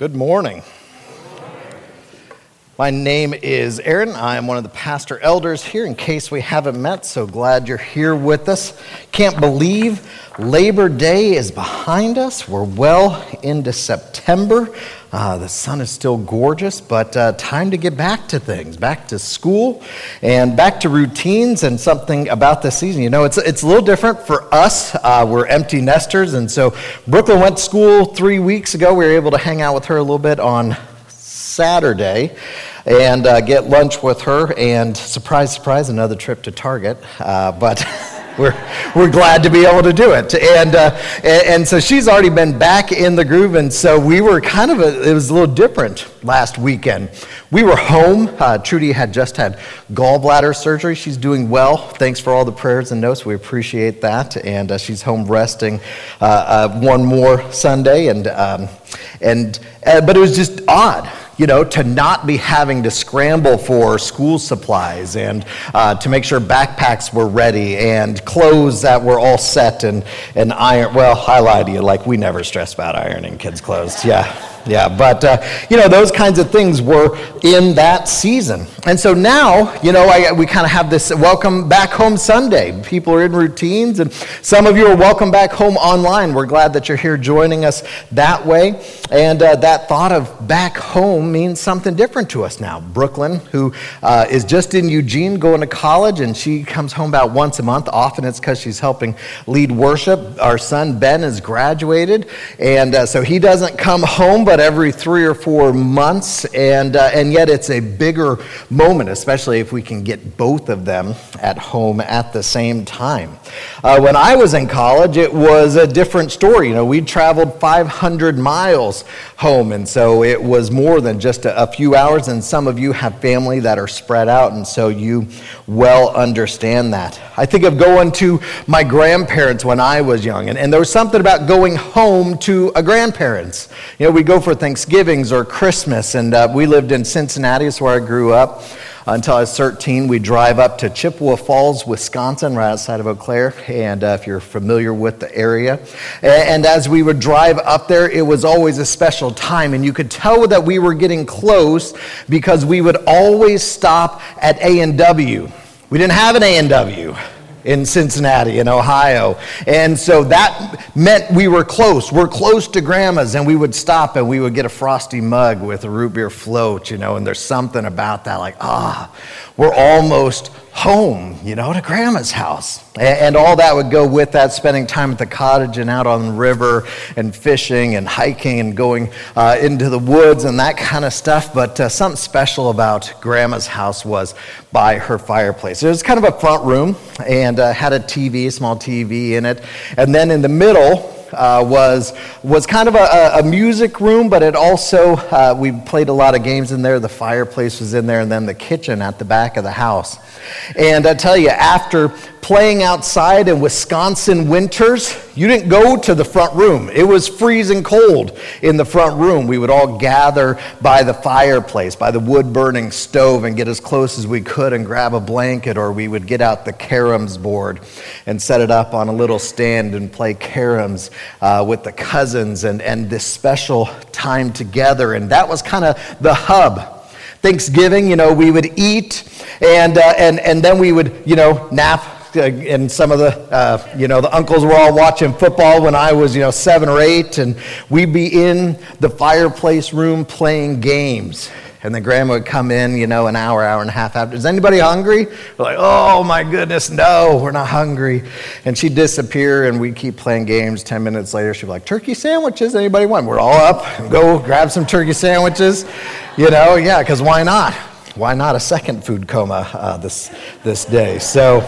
Good morning. My name is Aaron. I am one of the pastor elders here in case we haven't met, so glad you're here with us. Can't believe Labor Day is behind us. We're well into September. Uh, the sun is still gorgeous, but uh, time to get back to things, back to school, and back to routines and something about this season. You know, it's, it's a little different for us. Uh, we're empty nesters, and so Brooklyn went to school three weeks ago. We were able to hang out with her a little bit on Saturday and uh, get lunch with her, and surprise, surprise, another trip to Target. Uh, but we're, we're glad to be able to do it. And, uh, and, and, so she's already been back in the groove, and so we were kind of, a, it was a little different last weekend. We were home. Uh, Trudy had just had gallbladder surgery. She's doing well. Thanks for all the prayers and notes. We appreciate that. And uh, she's home resting uh, uh, one more Sunday. And, um, and, uh, but it was just odd you know, to not be having to scramble for school supplies and uh, to make sure backpacks were ready and clothes that were all set and, and iron. Well, I lie to you, like we never stress about ironing kids' clothes. Yeah. Yeah, but uh, you know those kinds of things were in that season, and so now you know I, we kind of have this welcome back home Sunday. People are in routines, and some of you are welcome back home online. We're glad that you're here joining us that way, and uh, that thought of back home means something different to us now. Brooklyn, who uh, is just in Eugene going to college, and she comes home about once a month. Often it's because she's helping lead worship. Our son Ben has graduated, and uh, so he doesn't come home but every three or four months, and, uh, and yet it's a bigger moment, especially if we can get both of them at home at the same time. Uh, when I was in college, it was a different story. You know, we traveled 500 miles home, and so it was more than just a, a few hours, and some of you have family that are spread out, and so you well understand that. I think of going to my grandparents when I was young, and, and there was something about going home to a grandparents. You know, we go for Thanksgivings or Christmas, and uh, we lived in Cincinnati, is where I grew up. Until I was 13, we drive up to Chippewa Falls, Wisconsin, right outside of Eau Claire, and uh, if you're familiar with the area. And as we would drive up there, it was always a special time, and you could tell that we were getting close because we would always stop at A&W. We didn't have an A&W in Cincinnati, in Ohio. And so that meant we were close. We're close to grandma's, and we would stop and we would get a frosty mug with a root beer float, you know, and there's something about that, like, ah, we're almost home, you know, to grandma's house. And, all that would go with that, spending time at the cottage and out on the river and fishing and hiking and going uh, into the woods and that kind of stuff. But uh, something special about grandma's house was by her fireplace. It was kind of a front room and uh, had a TV, a small TV in it. And then in the middle, uh, was, was kind of a, a, music room, but it also, uh, we played a lot of games in there. The fireplace was in there, and then the kitchen at the back of the house. And I tell you, after playing outside in Wisconsin winters, you didn't go to the front room. It was freezing cold in the front room. We would all gather by the fireplace, by the wood burning stove, and get as close as we could and grab a blanket, or we would get out the caroms board and set it up on a little stand and play caroms uh, with the cousins and, and this special time together. And that was kind of the hub Thanksgiving, you know, we would eat and, uh, and, and then we would, you know, nap. Uh, and some of the, uh, you know, the uncles were all watching football when I was, you know, seven or eight, and we'd be in the fireplace room playing games. And then grandma would come in, you know, an hour, hour and a half after. Is anybody hungry? We're like, oh my goodness, no, we're not hungry. And she'd disappear and we'd keep playing games. Ten minutes later, she'd be like, turkey sandwiches, anybody want? We're all up, go grab some turkey sandwiches. You know, yeah, because why not? Why not a second food coma uh, this, this day? So,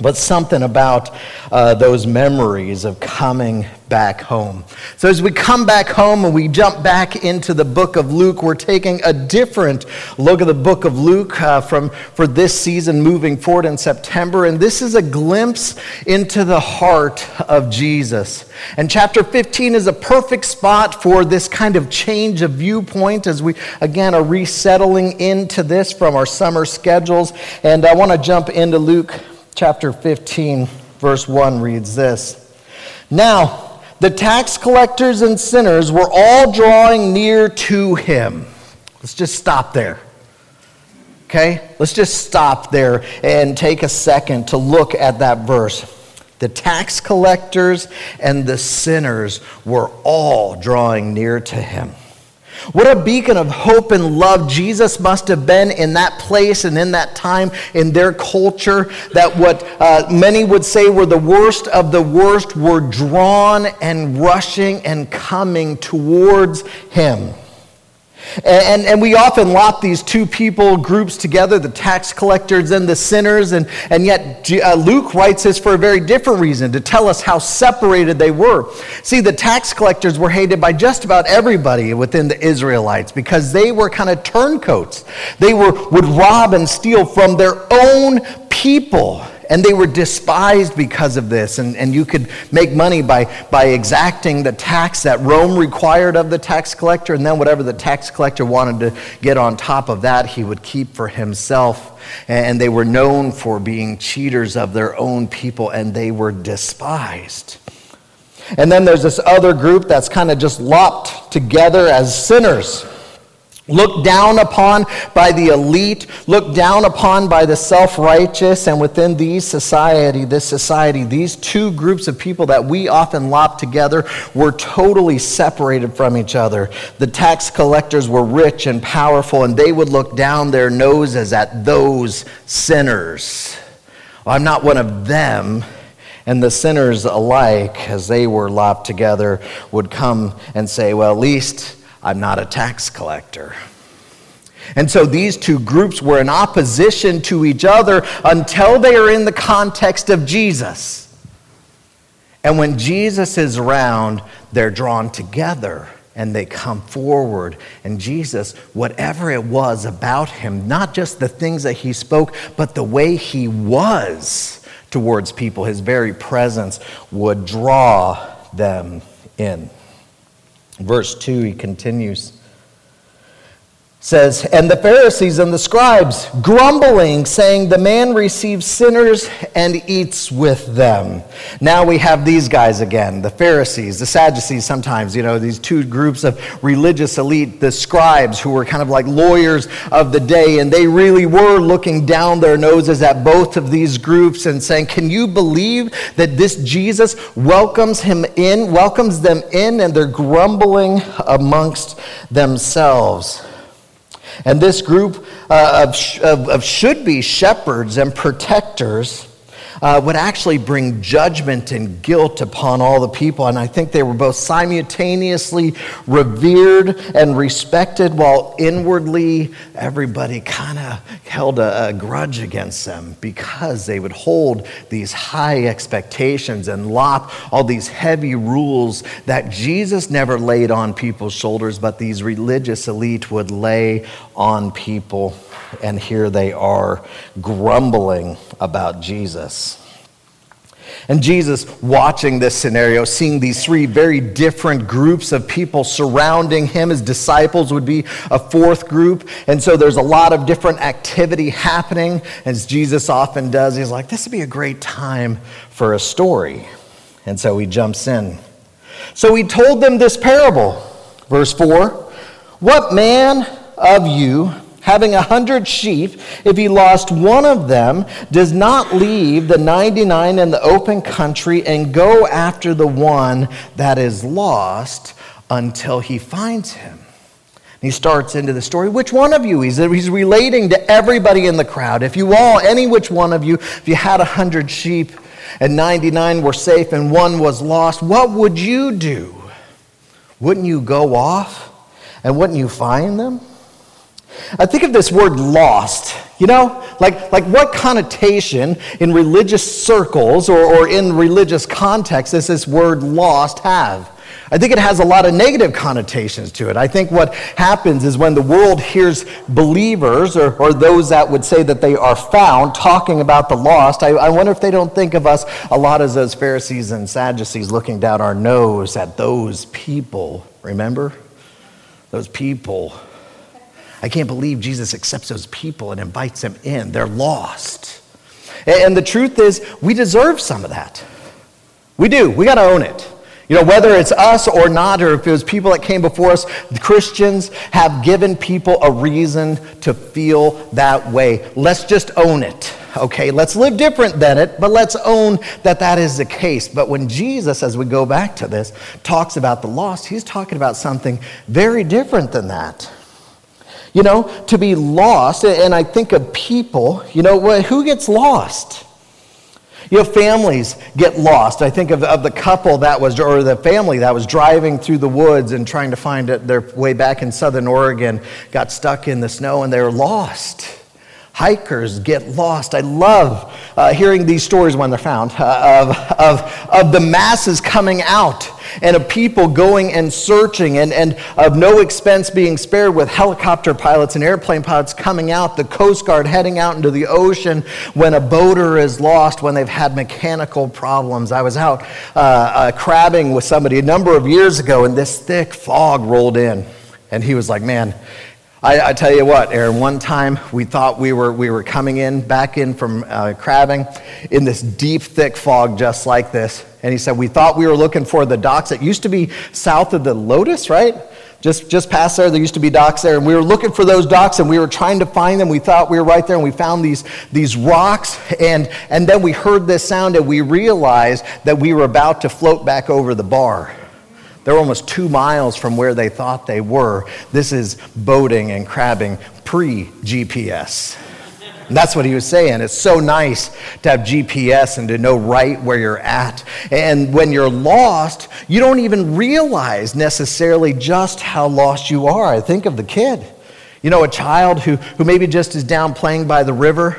but something about uh, those memories of coming back home. So, as we come back home and we jump back into the book of Luke, we're taking a different look at the book of Luke uh, from, for this season moving forward in September. And this is a glimpse into the heart of Jesus. And chapter 15 is a perfect spot for this kind of change of viewpoint as we, again, are resettling into this from our summer schedules. And I want to jump into Luke chapter 15, verse 1 reads this Now, the tax collectors and sinners were all drawing near to him. Let's just stop there. Okay? Let's just stop there and take a second to look at that verse. The tax collectors and the sinners were all drawing near to him. What a beacon of hope and love Jesus must have been in that place and in that time in their culture that what uh, many would say were the worst of the worst were drawn and rushing and coming towards him. And, and, we often lot these two people groups together, the tax collectors and the sinners, and, and yet uh, Luke writes this for a very different reason, to tell us how separated they were. See, the tax collectors were hated by just about everybody within the Israelites because they were kind of turncoats. They were, would rob and steal from their own people and they were despised because of this. And, and you could make money by, by exacting the tax that Rome required of the tax collector, and then whatever the tax collector wanted to get on top of that, he would keep for himself. And they were known for being cheaters of their own people, and they were despised. And then there's this other group that's kind of just lopped together as sinners looked down upon by the elite, looked down upon by the self-righteous, and within these society, this society, these two groups of people that we often lop together were totally separated from each other. The tax collectors were rich and powerful, and they would look down their noses at those sinners. Well, I'm not one of them. And the sinners alike, as they were lopped together, would come and say, Well, at least I'm not a tax collector. And so these two groups were in opposition to each other until they are in the context of Jesus. And when Jesus is around, they're drawn together and they come forward. And Jesus, whatever it was about him, not just the things that he spoke, but the way he was towards people, his very presence would draw them in. Verse 2, he continues says, And the Pharisees and the scribes grumbling, saying, The man receives sinners and eats with them. Now we have these guys again, the Pharisees, the Sadducees sometimes, you know, these two groups of religious elite, the scribes who were kind of like lawyers of the day, and they really were looking down their noses at both of these groups and saying, Can you believe that this Jesus welcomes him in, welcomes them in, and they're grumbling amongst themselves? And this group uh, of, of, of should be shepherds and protectors uh, would actually bring judgment and guilt upon all the people. And I think they were both simultaneously revered and respected, while inwardly everybody kind of held a, a grudge against them because they would hold these high expectations and lop all these heavy rules that Jesus never laid on people's shoulders, but these religious elite would lay on people and here they are grumbling about Jesus. And Jesus, watching this scenario, seeing these three very different groups of people surrounding him, his disciples would be a fourth group. And so there's a lot of different activity happening, as Jesus often does. He's like, this would be a great time for a story. And so he jumps in. So he told them this parable. Verse 4 What man of you having a hundred sheep, if he lost one of them, does not leave the 99 in the open country and go after the one that is lost until he finds him. he starts into the story. Which one of you? He's, relating to everybody in the crowd. If you all, any which one of you, if you had a hundred sheep and 99 were safe and one was lost, what would you do? Wouldn't you go off and wouldn't you find them? I think of this word lost, you know, like, like what connotation in religious circles or, or in religious contexts does this word lost have? I think it has a lot of negative connotations to it. I think what happens is when the world hears believers or, or those that would say that they are found talking about the lost, I, I wonder if they don't think of us a lot as those Pharisees and Sadducees looking down our nose at those people. Remember? Those people I can't believe Jesus accepts those people and invites them in. They're lost. And the truth is, we deserve some of that. We do. We got to own it. You know, whether it's us or not, or if it was people that came before us, Christians have given people a reason to feel that way. Let's just own it, okay? Let's live different than it, but let's own that that is the case. But when Jesus, as we go back to this, talks about the lost, he's talking about something very different than that. You know, to be lost, and I think of people, you know, who gets lost? You know, families get lost. I think of, of the couple that was, or the family that was driving through the woods and trying to find their way back in southern Oregon, got stuck in the snow, and they were lost. Hikers get lost. I love uh, hearing these stories when they're found uh, of, of, of the masses coming out and of people going and searching and, and of no expense being spared with helicopter pilots and airplane pilots coming out, the Coast Guard heading out into the ocean when a boater is lost, when they've had mechanical problems. I was out uh, uh, crabbing with somebody a number of years ago and this thick fog rolled in. And he was like, Man, I, I, tell you what, Aaron, one time we thought we were, we were coming in, back in from uh, crabbing in this deep, thick fog just like this. And he said, We thought we were looking for the docks that used to be south of the Lotus, right? Just, just past there, there used to be docks there. And we were looking for those docks and we were trying to find them. We thought we were right there and we found these, these rocks. And, and then we heard this sound and we realized that we were about to float back over the bar. They're almost two miles from where they thought they were. This is boating and crabbing pre GPS. That's what he was saying. It's so nice to have GPS and to know right where you're at. And when you're lost, you don't even realize necessarily just how lost you are. I think of the kid. You know, a child who, who maybe just is down playing by the river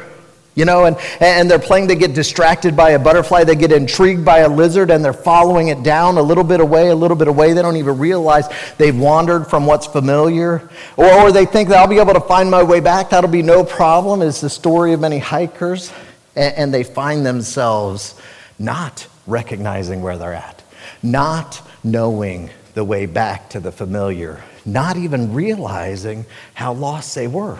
you know, and, and they're playing, they get distracted by a butterfly, they get intrigued by a lizard, and they're following it down a little bit away, a little bit away. They don't even realize they've wandered from what's familiar. Or, or they think that I'll be able to find my way back, that'll be no problem. It's the story of many hikers, and, and they find themselves not recognizing where they're at, not knowing the way back to the familiar, not even realizing how lost they were.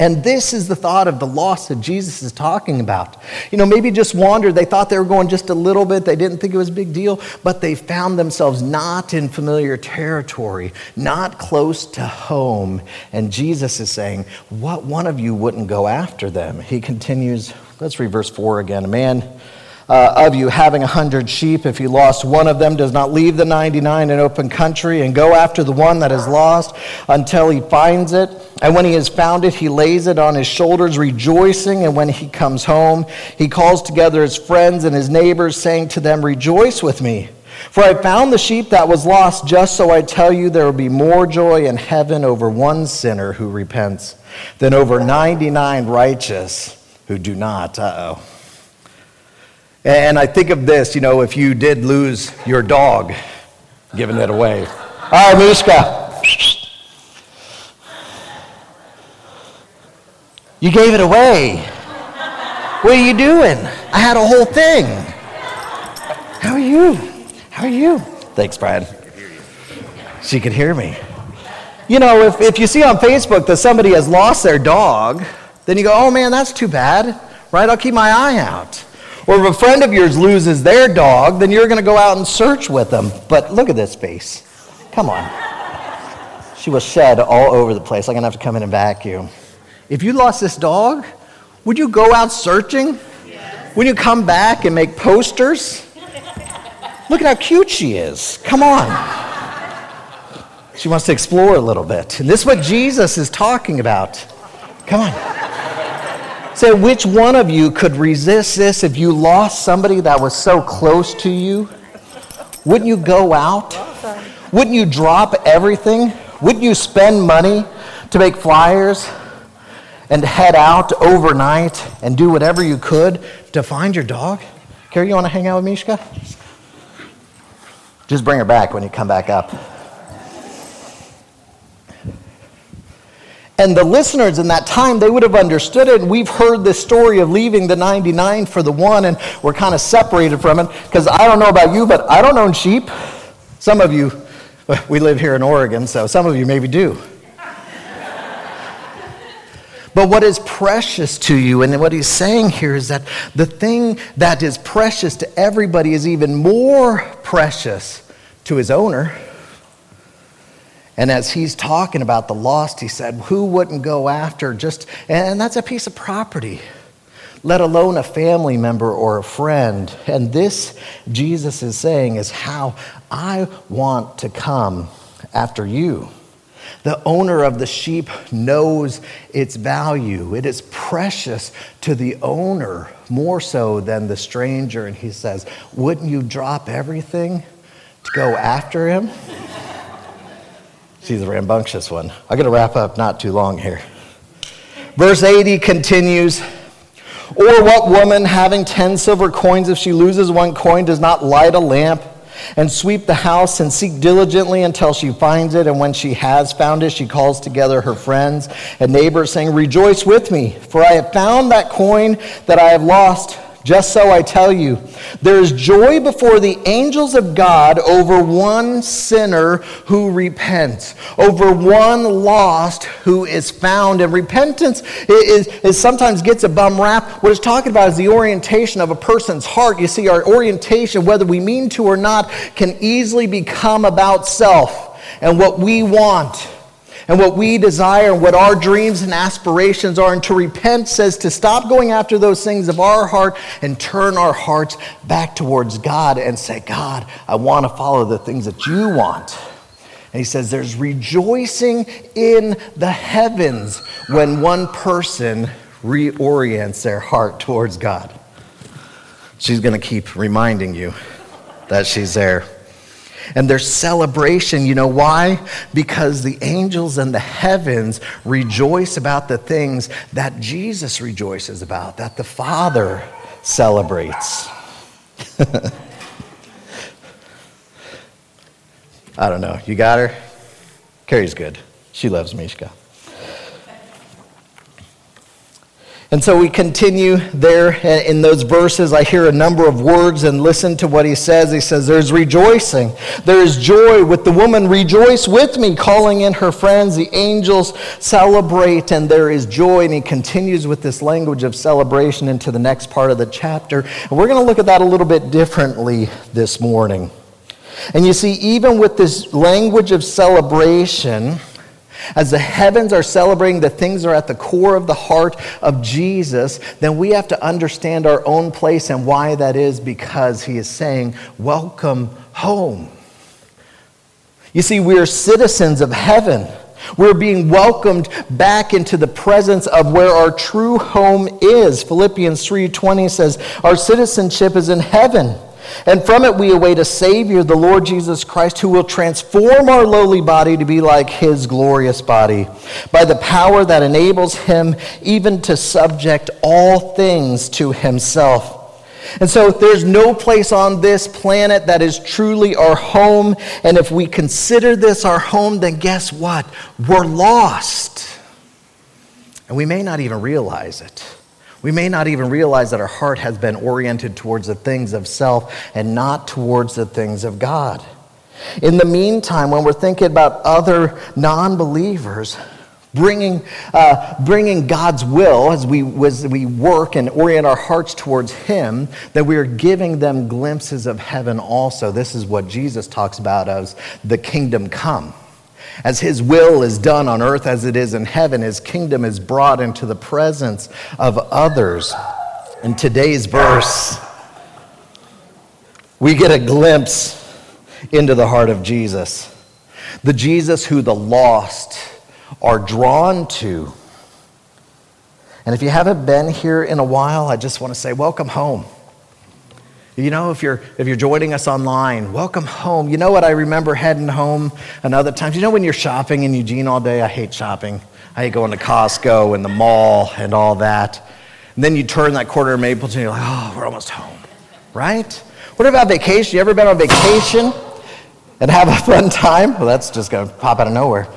And this is the thought of the loss that Jesus is talking about. You know, maybe just wandered. They thought they were going just a little bit. They didn't think it was a big deal, but they found themselves not in familiar territory, not close to home. And Jesus is saying, What one of you wouldn't go after them? He continues, let's read verse 4 again. A man uh, of you having a hundred sheep, if he lost one of them, does not leave the 99 in open country and go after the one that is lost until he finds it. And when he has found it, he lays it on his shoulders, rejoicing. And when he comes home, he calls together his friends and his neighbors, saying to them, Rejoice with me. For I found the sheep that was lost, just so I tell you there will be more joy in heaven over one sinner who repents than over 99 righteous who do not. Uh oh. And I think of this, you know, if you did lose your dog, giving it away. All right, Mishka. You gave it away. What are you doing? I had a whole thing. How are you? How are you? Thanks, Brad. She could hear me. You know, if, if you see on Facebook that somebody has lost their dog, then you go, oh man, that's too bad, right? I'll keep my eye out. Or if a friend of yours loses their dog, then you're going to go out and search with them. But look at this face. Come on. She was shed all over the place. I'm going to have to come in and vacuum. If you lost this dog, would you go out searching? Yes. Would you come back and make posters? Look at how cute she is. Come on. She wants to explore a little bit. And this is what Jesus is talking about. Come on. Say, which one of you could resist this if you lost somebody that was so close to you? Wouldn't you go out? Wouldn't you drop everything? Wouldn't you spend money to make flyers and head out overnight and do whatever you could to find your dog? Carrie, you want to hang out with Mishka? Just bring her back when you come back up. And the listeners in that time, they would have understood it. And we've heard this story of leaving the 99 for the one, and we're kind of separated from it. Because I don't know about you, but I don't own sheep. Some of you, we live here in Oregon, so some of you maybe do. But what is precious to you, and what he's saying here is that the thing that is precious to everybody is even more precious to his owner. And as he's talking about the lost, he said, Who wouldn't go after just, and that's a piece of property, let alone a family member or a friend. And this, Jesus is saying, is how I want to come after you. The owner of the sheep knows its value. It is precious to the owner more so than the stranger. And he says, Wouldn't you drop everything to go after him? She's a rambunctious one. I'm going to wrap up not too long here. Verse 80 continues Or what woman having 10 silver coins, if she loses one coin, does not light a lamp? and sweep the house and seek diligently until she finds it. And when she has found it, she calls together her friends and neighbors, saying, Rejoice with me, for I have found that coin that I have lost. Just so I tell you, there is joy before the angels of God over one sinner who repents, over one lost who is found. And repentance is, is sometimes gets a bum rap. What it's talking about is the orientation of a person's heart. You see, our orientation, whether we mean to or not, can easily become about self and what we want and what we desire and what our dreams and aspirations are. And to repent says to stop going after those things of our heart and turn our hearts back towards God and say, God, I want to follow the things that you want. And he says, There's rejoicing in the heavens when one person reorients their heart towards God. She's going to keep reminding you that she's there and their celebration. You know why? Because the angels and the heavens rejoice about the things that Jesus rejoices about, that the Father celebrates. I don't know. You got her? Carrie's good. She loves Mishka. And so we continue there in those verses. I hear a number of words and listen to what he says. He says, There's rejoicing. There is joy with the woman. Rejoice with me, calling in her friends. The angels celebrate, and there is joy. And he continues with this language of celebration into the next part of the chapter. And we're going to look at that a little bit differently this morning. And you see, even with this language of celebration, as the heavens are celebrating the things that are at the core of the heart of Jesus, then we have to understand our own place and why that is because he is saying, Welcome home. You see, we are citizens of heaven. We're being welcomed back into the presence of where our true home is. Philippians 3:20 says, "Our citizenship is in heaven." And from it we await a Savior, the Lord Jesus Christ, who will transform our lowly body to be like his glorious body by the power that enables him even to subject all things to himself. And so there's no place on this planet that is truly our home. And if we consider this our home, then guess what? We're lost. And we may not even realize it. We may not even realize that our heart has been oriented towards the things of self and not towards the things of God. In the meantime, when we're thinking about other non believers, bringing, uh, bringing God's will as we, as we work and orient our hearts towards Him, that we are giving them glimpses of heaven also. This is what Jesus talks about as the kingdom come. As his will is done on earth as it is in heaven, his kingdom is brought into the presence of others. In today's verse, we get a glimpse into the heart of Jesus. The Jesus who the lost are drawn to. And if you haven't been here in a while, I just want to say, welcome home. You know, if you're, if you're joining us online, welcome home. You know what? I remember heading home another time. You know, when you're shopping in Eugene all day, I hate shopping. I hate going to Costco and the mall and all that. And then you turn that corner of Mapleton and you're like, oh, we're almost home, right? What about vacation? You ever been on vacation and have a fun time? Well, that's just going to pop out of nowhere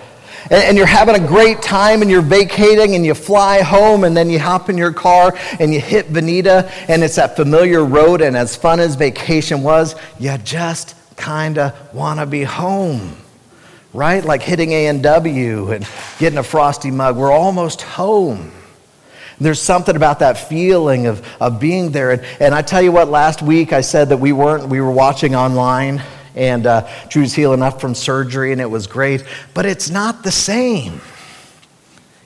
and, you're having a great time and you're vacating and you fly home and then you hop in your car and you hit Veneta and it's that familiar road and as fun as vacation was, you just kind of want to be home. Right? Like hitting A&W and getting a frosty mug. We're almost home. There's something about that feeling of, of being there. And, and I tell you what, last week I said that we weren't, we were watching online and uh, Drew's healing up from surgery and it was great, but it's not the same.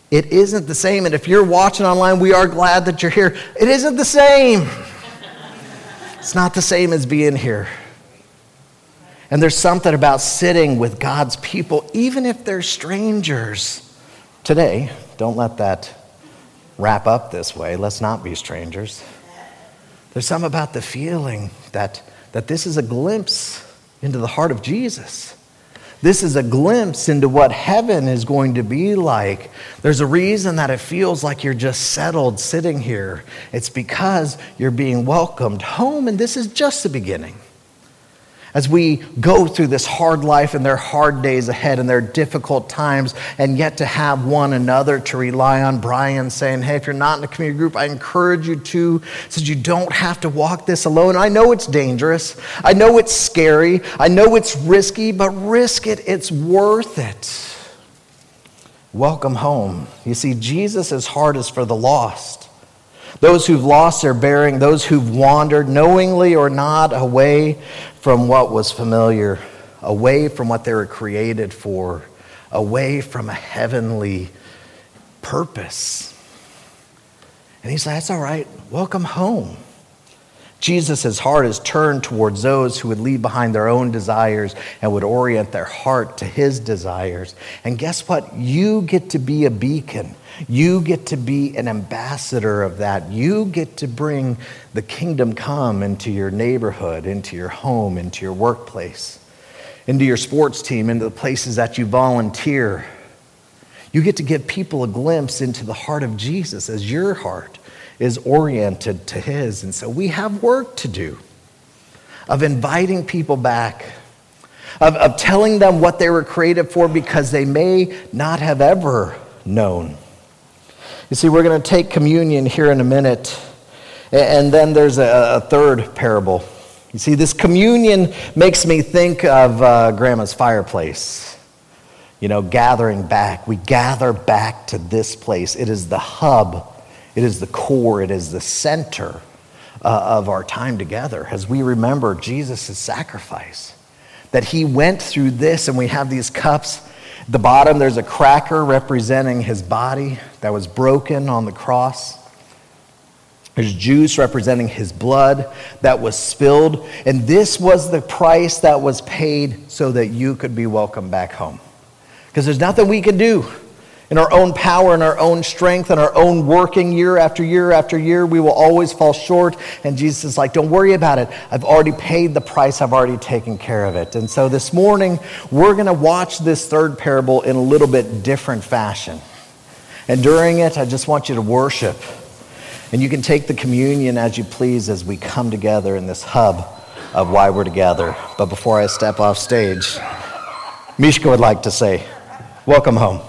It isn't the same. And if you're watching online, we are glad that you're here. It isn't the same. It's not the same as being here. And there's something about sitting with God's people, even if they're strangers. Today, don't let that wrap up this way. Let's not be strangers. There's something about the feeling that, that this is a glimpse into the heart of Jesus. This is a glimpse into what heaven is going to be like. There's a reason that it feels like you're just settled sitting here. It's because you're being welcomed home, and this is just the beginning as we go through this hard life and their hard days ahead and their difficult times, and yet to have one another to rely on. Brian saying, Hey, if you're not in a community group, I encourage you to, so you don't have to walk this alone. I know it's dangerous, I know it's scary, I know it's risky, but risk it, it's worth it. Welcome home. You see, Jesus' heart is for the lost. Those who've lost their bearing, those who've wandered knowingly or not away from what was familiar, away from what they were created for, away from a heavenly purpose. And he's like, That's all right. Welcome home. Jesus' heart is turned towards those who would leave behind their own desires and would orient their heart to his desires. And guess what? You get to be a beacon. You get to be an ambassador of that. You get to bring the kingdom come into your neighborhood, into your home, into your workplace, into your sports team, into the places that you volunteer. You get to give people a glimpse into the heart of Jesus as your heart is oriented to his. And so we have work to do of inviting people back, of, of telling them what they were created for because they may not have ever known. You see, we're going to take communion here in a minute, and then there's a, third parable. You see, this communion makes me think of uh, Grandma's fireplace. You know, gathering back. We gather back to this place. It is the hub, it is the core, it is the center uh, of our time together as we remember Jesus' sacrifice. That he went through this, and we have these cups the bottom, there's a cracker representing his body that was broken on the cross. There's juice representing his blood that was spilled. And this was the price that was paid so that you could be welcomed back home. Because there's nothing we can do in our own power and our own strength and our own working year after year after year, we will always fall short. And Jesus is like, don't worry about it. I've already paid the price, I've already taken care of it. And so this morning, we're going to watch this third parable in a little bit different fashion. And during it, I just want you to worship. And you can take the communion as you please as we come together in this hub of why we're together. But before I step off stage, Mishka would like to say, Welcome home.